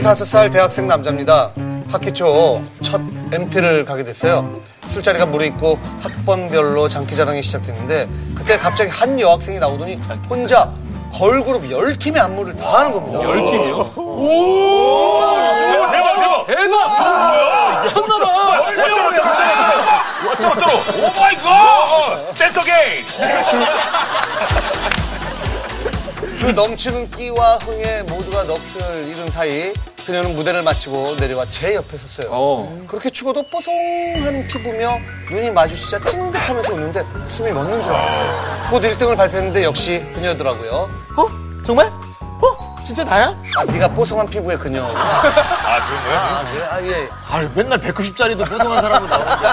25살 대학생 남자입니다. 학기 초 첫 MT를 가게 됐어요. 술자리가 무르익고 학번별로 장기자랑이 시작됐는데 그때 갑자기 한 여학생이 나오더니 혼자 걸그룹 10팀의 안무를 다 하는 겁니다. 대박 대박. 대박! 미쳤나봐! 어쩌고 어쩌고 어쩌고 어쩌고 oh my god. Dance again. 그 넘치는 끼와 흥에 모두가 넋을 잃은 사이 그녀는 무대를 마치고 내려와 제 옆에 섰어요. 어. 그렇게 죽어도 뽀송한 피부며 눈이 마주치자 찡긋하면서 웃는데 숨이 멎는 줄 알았어요. 곧 1등을 발표했는데 역시 그녀더라고요. 어? 정말? 어? 진짜 나야? 아, 네가 뽀송한 피부의 그녀. 아 그런 거야? 아, 그래? 아, 예. 아 맨날 190짜리도 뽀송한 사람으로 나오는데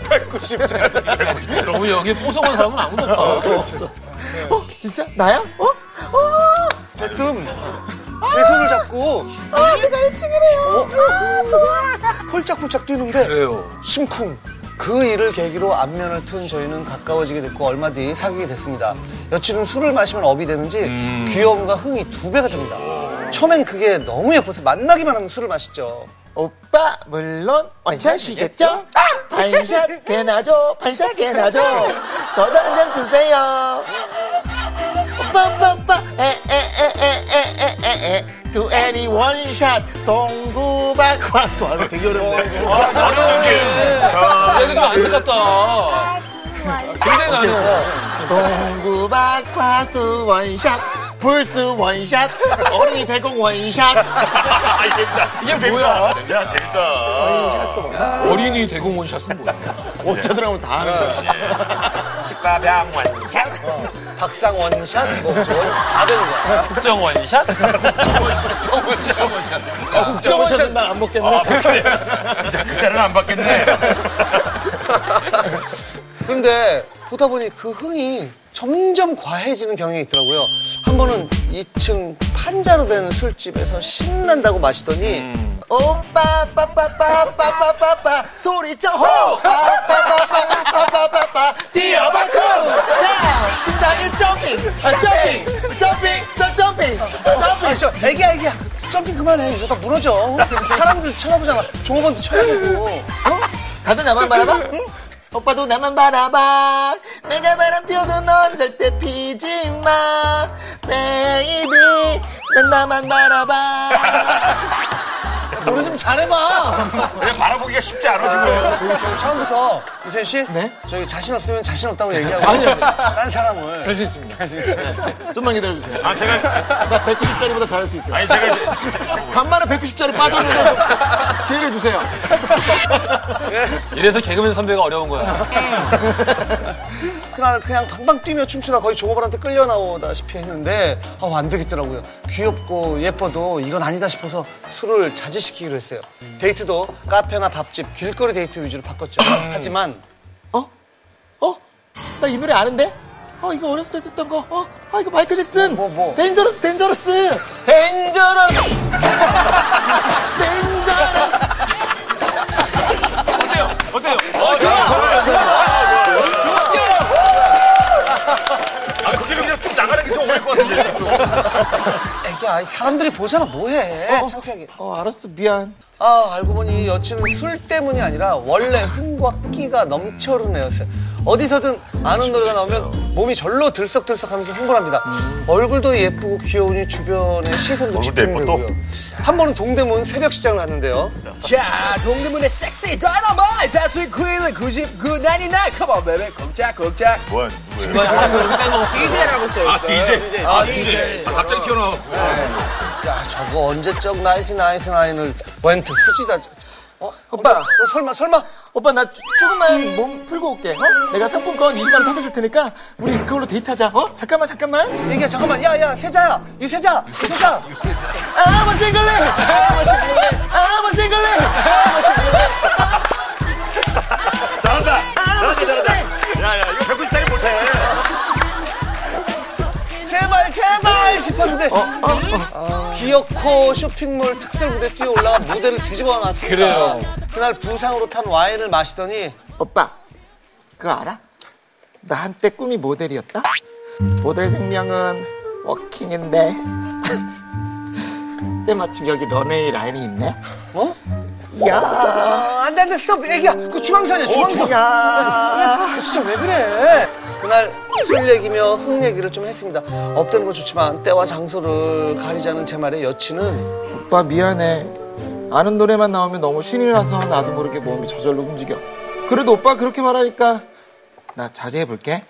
190짜리. 너무 여기 뽀송한 사람은 아무도 없다. 어? 진짜? 나야? 어? 어? 대뜸 제 손을 잡고 아 내가 1등이래요 아 좋아 홀짝홀짝 뛰는데 그래요. 심쿵. 그 일을 계기로 안면을 튼 저희는 가까워지게 됐고 얼마 뒤 사귀게 됐습니다. 여친은 술을 마시면 업이 되는지 귀여움과 흥이 두 배가 됩니다. 처음엔 그게 너무 예뻐서 만나기만 하면 술을 마시죠. 오빠 물론 원샷이겠죠? 반샷 개나죠 반샷 개나죠 저도 한 잔 주세요 오 빠 오빠 오빠 에에에에에에에. 두 애니 원샷 동구박 과수 아, 되게 어렵네 어려운 게. 야, 근데 안타깝다. 근데 나는 동구박 과수 원샷 불스 원샷 어린이 대공 원샷 아 재밌다. 이게 뭐야? 야 재밌다. 어린이 대공 원샷은 뭐야? 들어가면 다 하는 거야 치과병 원샷. 박상 원샷, 뭐 저건 다 되는 거야. 국정 원샷? 아, 국정 원샷. 난안 먹겠네 아 그래. 이제 그 자리는 안 받겠네. 그런데 보다 보니 그 흥이 점점 과해지는 경향이 있더라고요. 한 번은 2층 판자로 된 술집에서 신난다고 마시더니 오빠 빠빠빠빠빠빠빠 소리쳐 호 빠빠빠빠빠빠빠 뛰어봐 쿵야 침상에 점핑 아, 점핑 점핑 너 점핑 점핑 아, 저 애기야 애기야 점핑 그만해 이러다 무너져 사람들 쳐다보잖아 종업원도 쳐다보고 어? 다들 나만 바라봐? 응? 오빠도 나만 바라봐 내가 바람 피워도 넌 절대 피지 마. baby 난 나만 바라봐. 노래 좀 잘해봐. 그냥 바라보기가 쉽지 않아 지금. 저 처음부터 유세윤 씨 네? 저기 자신 없으면 자신 없다고 얘기하고 아니요. 딴 사람을. 자신 있습니다. 자신 있어요 좀만 기다려주세요. 아 제가 나 190짜리보다 잘할 수 있어요. 아니 제가 이제 간만에 190짜리 빠졌는데 기회를 주세요. 이래서 개그맨 선배가 어려운 거야. 그날 그냥 방방 뛰며 춤추다 거의 종업원한테 끌려 나오다시피 했는데 아, 안 되겠더라고요. 귀엽고 예뻐도 이건 아니다 싶어서 술을 자제시키기로 했어요. 데이트도 카페나 밥집, 길거리 데이트 위주로 바꿨죠. 하지만 어? 어? 나 이 노래 아는데? 어 이거 어렸을 때 듣던 거 어? 아 이거 마이클 잭슨 뭐, 뭐? dangerous dangerous dangerous! 데인저러스 애기야 사람들이 보잖아. 뭐해? 창피하게. 어 알았어. 미안 아 알고 보니 여친은 술 때문이 아니라 원래 흥과 끼가 넘쳐흐르는 애였어요. 어디서든 아는 노래가 나오면 몸이 절로 들썩들썩하면서 흥분합니다. 얼굴도 예쁘고 귀여우니 주변의 시선도 얼굴도 집중되고요. 한 번은 동대문 새벽 시장을 갔는데요. 자 동대문의 섹시 다이너마이트 dance queen 99, 99 come on baby 쿵짝 쿵짝 뭐야 누구야? DJ라고 써있어. 아 DJ. 아 DJ. 아, 갑자기 튀어나와. 야 저거 언제적 1999을 멘트 후지다. 어? 오빠 너 설마 설마 오빠 나 조- 조금만 몸 풀고 올게 어? 내가 상품권 20만 원 타다 줄 테니까 우리 그걸로 데이트하자 어? 잠깐만 잠깐만 얘기야 잠깐만 야 야 세자야 유세자 유세자 아마 싱글레 아마 싱글레 아마 싱글레 아마 싱글레 제발 싶었는데 아, 기어코 쇼핑몰 특설 무대 뛰어 올라가 무대를 뒤집어 놨습니다. 그래요. 그날 부상으로 탄 와인을 마시더니 오빠 그거 알아? 나 한때 꿈이 모델이었다 모델 생명은 워킹인데 때마침 여기 런웨이 라인이 있네. 어? 야, 아, 안 돼, 안 돼, 스톱. 애기야. 그 중앙선이야, 중앙선. 야. 야, 진짜 왜 그래? 그날 술 얘기며 흥 얘기를 좀 했습니다. 업되는 건 좋지만 때와 장소를 가리자는 제 말에 여친은 오빠 미안해. 아는 노래만 나오면 너무 신이 나서 나도 모르게 몸이 저절로 움직여. 그래도 오빠 그렇게 말하니까 나 자제해 볼게.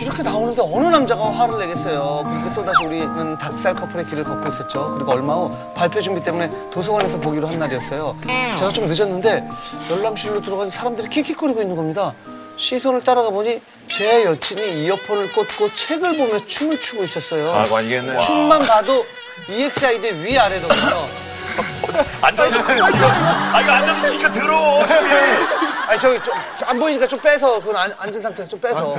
이렇게 나오는데 어느 남자가 화를 내겠어요. 그리고 또다시 우리는 닭살 커플의 길을 걷고 있었죠. 그리고 얼마 후 발표 준비 때문에 도서관에서 보기로 한 날이었어요. 제가 좀 늦었는데 열람실로 들어가니 사람들이 킥킥거리고 있는 겁니다. 시선을 따라가 보니 제 여친이 이어폰을 꽂고 책을 보며 춤을 추고 있었어요. 아, 관이겠네. 춤만 봐도 EXID 위아래더군요. 앉아서. 아, 이거 앉아서 치니까 더러워. 춤이. 아니 저기 좀 안 보이니까 좀 빼서 그건 안- 앉은 상태에서 좀 빼서.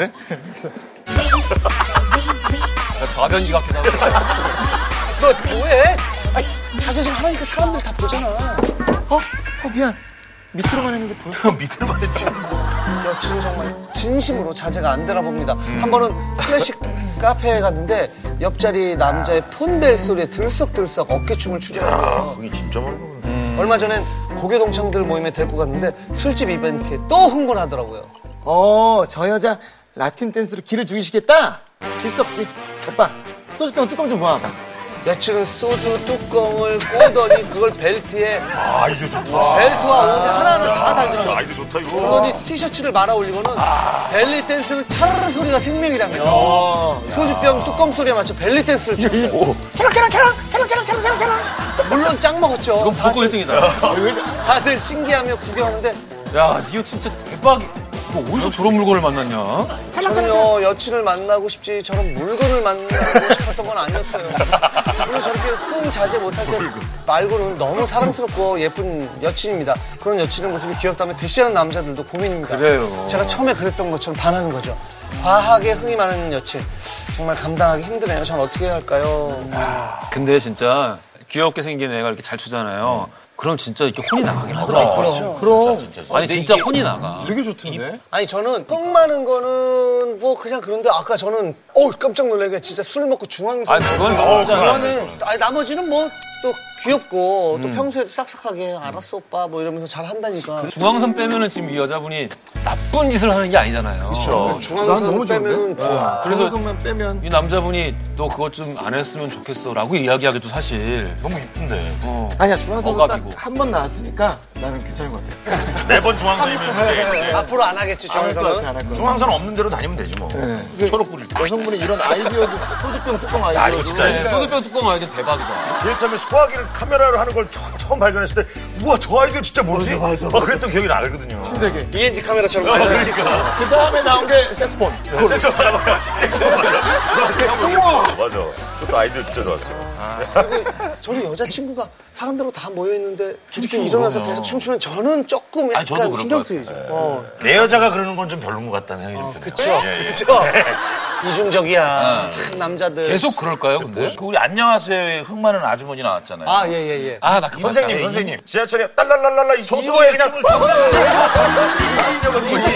좌변기 같기도 하고. 너 뭐해? 아니, 자세 좀 하라니까 사람들 다 보잖아. 어? 어 미안. 밑으로만 했는데 보였어. 밑으로만 했지. 여친 정말 진심으로 자제가 안 되나 봅니다. 한 번은 클래식 카페에 갔는데 옆자리 남자의 폰벨 소리에 들썩들썩 어깨춤을 추더라고요. 그게 진짜 많구나. 얼마 전엔 고교 동창들 모임에 데리고 갔는데 술집 이벤트에 또 흥분하더라고요. 어, 저 여자 라틴 댄스로 기를 죽이시겠다? 질 수 없지. 오빠, 소주병 뚜껑 좀 모아봐. 여친은 소주 뚜껑을 꼬더니 그걸 벨트에 아, 이거 좋다. 벨트와 옷에 하나하나 다 아, 달더라고 요. 아이디 좋다, 이거. 그러더니 티셔츠를 말아 올리고는 벨리 댄스는 차라라 소리가 생명이라며 소주병 뚜껑 소리에 맞춰 벨리 댄스를 췄어요. 물론 짱 먹었죠. 이건 무조건 1등이다. 다들 신기하며 구경하는데 야, 니가 진짜 대박이. 너 어디서 저런 물건을 만났냐? 저는요 여친을 만나고 싶지 저런 물건을 만나고 싶었던 건 아니었어요. 물론 저렇게 흥 자제 못할 때 말고는 너무 사랑스럽고 예쁜 여친입니다. 그런 여친의 모습이 귀엽다면 대시하는 남자들도 고민입니다. 그래요. 제가 처음에 그랬던 것처럼 반하는 거죠. 과하게 흥이 많은 여친 정말 감당하기 힘드네요. 전 어떻게 해야 할까요? 근데 진짜 귀엽게 생긴 애가 이렇게 잘 추잖아요. 그럼 진짜 이렇게 혼이 나가긴 하더라고. 그럼. 그럼. 아니, 진짜 혼이 나가. 되게 좋던데? 아니 저는 흥 많은 거는 뭐 그냥 그런데 아까 저는 어 깜짝 놀라게 진짜 술 먹고 중앙선 아니, 그건 어, 진짜. 그거는 아니 나머지는 뭐 또 귀엽고 음. 또 평소에도 싹싹하게 알았어 오빠 뭐 이러면서 잘 한다니까. 중앙선 빼면은 지금 이 여자분이 나쁜 짓을 하는 게 아니잖아요. 그렇죠. 난 중앙선 너무 빼면 좋은데? 좋아. 그래서- 그래서만 빼면. 이 남자분이 너 그것 좀 안 했으면 좋겠어 라고 이야기하기도 사실. 너무 이쁜데. 어. 아니야, 중앙선도 억압이고. 딱한번 나왔으니까 나는 괜찮은 것 같아. 매번 중앙선이면 돼. 앞으로 안 하겠지 안할 것 같아, 중앙선은. 안할 것 같아. 중앙선 없는 대로 다니면 되지 뭐. 네. 초록 뿌릴 때. 여성분이 이런 아이디어도 소주병 뚜껑 아이디어. 아, 이거 진짜 네, 소주병 뚜껑 알게 대박이다. 제일 처음에 소화기를 카메라로 하는 걸 처, 음 발견했을 때 우와 저 아이디어 진짜 뭐지? 맞아, 맞아, 막 그랬던 기억이 나거든요. 신세계. ENG 카메라처럼 아. 그러니까. 그 다음에 나온 게 색소폰. 섹스 하다가 섹스 맞아. 맞아. 그것도 아이디어 진짜 좋았어요. 저는 여자친구가 사람들하고 다 모여있는데 이렇게 일어나서 계속 춤추면 저는 조금 약간 신경 것 쓰이죠. 어, 내 여자가 그러는 건 좀 별론 것 같다는 생각이 좀 그쵸, 드네요. 예, 예. 그쵸. 이중적이야. 참 남자들. 계속 그럴까요, 근데? 그 우리 안녕하세요에 흥 많은 아주머니 나왔잖아요. 아, 예, 예, 예. 아, 나 그만. 선생님, 나 선생님. 지하철에 딸랄랄랄라 이 이거에 그냥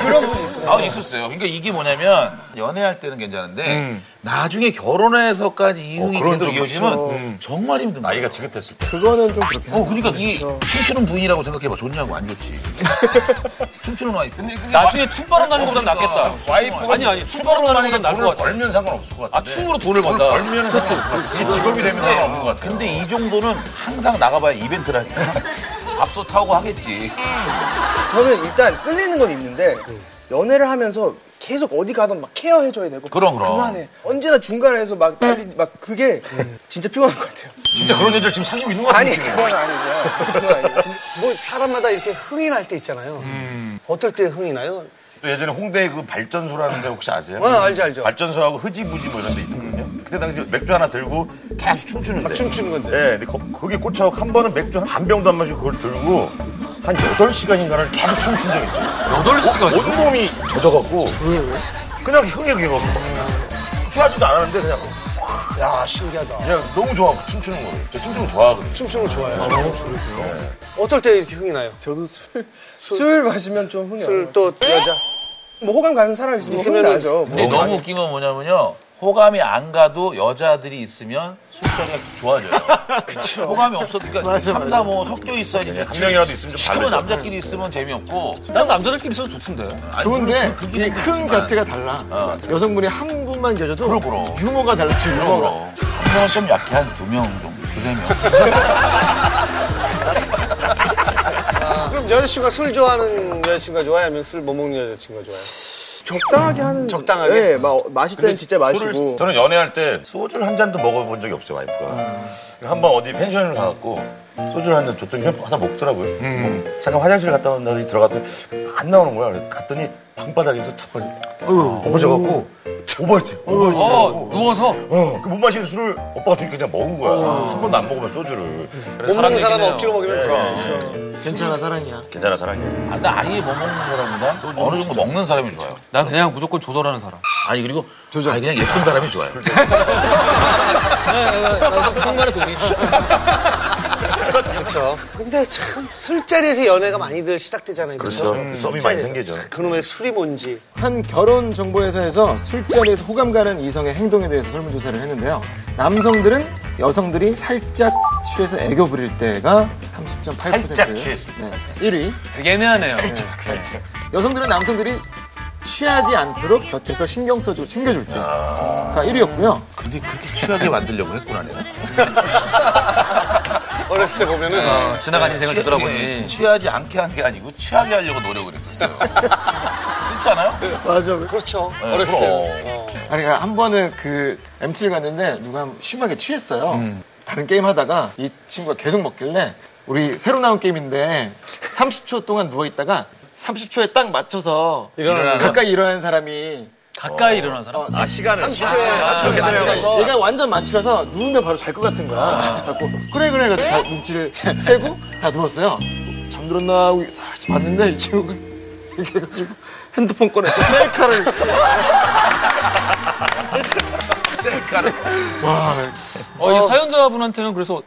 그런 분이 있어요. 아, 있었어요. 그러니까 이게 뭐냐면 연애할 때는 괜찮은데 나중에 결혼해서까지 이 흥이 그건 계속 좀 이어지면 정말 힘든 거야. 나이가 지긋했을 때. 그거는 좀 그렇게. 어, 그러니까 이 춤추는 부인이라고 생각해봐. 좋냐고 안 좋지. 춤추는 와이프. 나중에 춤바람 나는 것보단 낫겠다. 와이프가 아니, 아니, 춤바람 나는 것보단 나을 것 돈을 같아. 벌면 상관없을 것 같아. 아, 춤으로 돈을 번다. 벌면 상관없을 것 같아. 이게 직업이 되면 상관없는 것 같아요. 근데 이 정도는 항상 나가봐야 이벤트를 하니까 앞서 타고 하겠지. 저는 일단 끌리는 건 있는데 연애를 하면서 계속 어디 가든 막 케어해줘야 되고 그럼, 그럼. 그만해 언제나 중간에서 막 빨리 막 그게 진짜 피곤한 것 같아요 진짜 그런 여자를 지금 사귀고 있는 것 같은 아니 느낌이에요. 그건 아니고요 그건 아니고 뭐 사람마다 이렇게 흥이 날 때 있잖아요. 어떨 때 흥이 나요? 또 예전에 홍대 그 발전소라는 데 혹시 아세요? 어, 알죠, 알죠. 발전소하고 흐지부지 뭐 이런 데 있었거든요. 그때 당시 맥주 하나 들고 계속 춤추는데. 막 춤추는 건데. 네, 근데 거, 거기 꽂혀 한 번은 맥주 한 병도 안 마시고 그걸 들고 한 8시간인가를 계속 춤춘 적이 있어요. 8시간이요? 온몸이 젖어갖고 그냥 흥에 그냥 취하지도 않았는데 그냥 야, 신기하다. 그냥 너무 좋아하고 춤추는 거예요. 저 춤추는 거 좋아하거든요. 춤추는 거 좋아해요. 어떨 때 이렇게 흥이 나요? 저도 술, 술 마시면 좀 흥이 술 나요 또 여자? 뭐 호감 가는 사람 있으면 흥이 있으면은- 나죠 뭐. 근데 너무 웃긴 건 뭐냐면요. 호감이 안 가도 여자들이 있으면 술자리가 좋아져요. 그쵸. 호감이 없어도 그러니까 삼 3, 5 섞여 있어야지. 한 명이라도 있으면 좀 시커먼 다르죠. 남자끼리 있으면 재미없고. 난 남자들끼리 있어도 좋던데. 아니, 좋은데 그- 그게 이 힘들지만. 흥 자체가 달라. 어. 여성분이 한 분만 계셔도 그럼, 그럼. 유머가 달라져. 유머가. 그럼. 한 명은 좀 약해 한 두 명 정도, 두세 명. 그럼 여자친구가 술 좋아하는 여자친구가 좋아요? 아니면 술 못 먹는 여자친구가 좋아요? 적당하게 하는. 적당하게? 네, 막 마실 때는 진짜 술을 마시고. 저는 연애할 때 소주를 한 잔도 먹어본 적이 없어요 와이프가. 한 번 어디 펜션을 가갖고 소주를 한 잔 줬더니 그냥 하다 먹더라고요. 뭐 잠깐 화장실 갔다 온다더니 들어갔더니 안 나오는 거야. 그래서 갔더니 방바닥에서 자꾸 엎어져갖고 오버지. 오버지. 어, 누워서? 어, 그못 마시는 술을 오빠가 주니까 그냥 먹은 거야. 한 번도 안 먹으면 소주를. 못 먹는 사람은 억지로 먹이면 그렇죠. 괜찮아 사랑이야. 괜찮아 사랑해. 아, 근데 아예 못 먹는 사람보다 어느 정도 먹는 사람이 좋아요. 난 그냥 무조건 조절하는 사람. 아니, 그리고 아니, 그냥 예쁜 사람이 좋아요. 나도 그 말에 동의. 그렇죠. 근데 참 술자리에서 연애가 많이들 시작되잖아요. 그렇죠. 그렇죠? 썸이 많이 생기죠. 그놈의 술이 뭔지. 한 결혼 정보 회사에서 술자리에서 호감 가는 이성의 행동에 대해서 설문 조사를 했는데요. 남성들은 여성들이 살짝 취해서 애교 부릴 때가 30.8%. 살짝 취했을 때, 네. 1위. 되게 애매하네요. 여성들은 남성들이 취하지 않도록 곁에서 신경 써주고 챙겨줄 때가 1위였고요. 근데 그렇게 취하게 만들려고 했구나, 내가. 어렸을 때 보면은 어, 지나간 인생을 취- 되돌아보니. 취하지 않게 한 게 아니고 취하게 하려고 노력을 했었어요. 그렇지 않아요? 맞아. 그렇죠. 네, 어렸을. 때는. 어. 아니, 그러니까 한 번은 그 MT를 갔는데 누가 심하게 취했어요. 다른 게임 하다가 이 친구가 계속 먹길래 우리 새로 나온 게임인데 30초 동안 누워 있다가 30초에 딱 맞춰서 일어나는 가까이 일어나는 사람이 가까이 일어난 사람? 아 시간을. 30초에 얘가 완전 맞추라서 누우면 바로 잘 것 같은 거야. 그래갖고 그래 그래 그래서 다 눈치를 채고 다 누웠어요. 잠들었나 하고 살짝 봤는데 이 친구가 이렇게 해가지고 핸드폰 꺼내서 셀카를 셀카를. 어, 이 사연자분한테는 그래서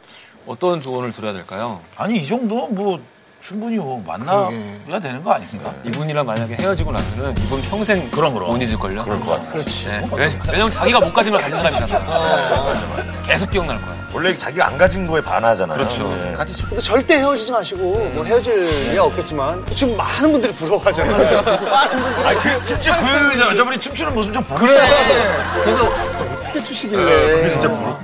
어떤 조언을 드려야 될까요? 아니, 이 정도 뭐 충분히 뭐 만나야 되는 거 아닌가? 이분이랑 만약에 헤어지고 나서는 이분 평생 그럼, 그럼. 못 잊을걸요? 그럴 것 같아. 그렇지. 왜냐면 자기가 못 가진 걸 가진 사람이잖아. 계속 기억날 거야. 원래 자기가 안 가진 거에 반하잖아요. 그렇죠. 네. 같이 싶 근데 절대 헤어지지 마시고 뭐 헤어질 리 없겠지만 지금 많은 분들이 부러워하잖아요. 많은 분들이 아, 그, 진짜 그 여자분이 춤추는 모습 좀 보고 그래. 싶어. 그래서 어떻게 추시길래 네, 그게 진짜 싶어.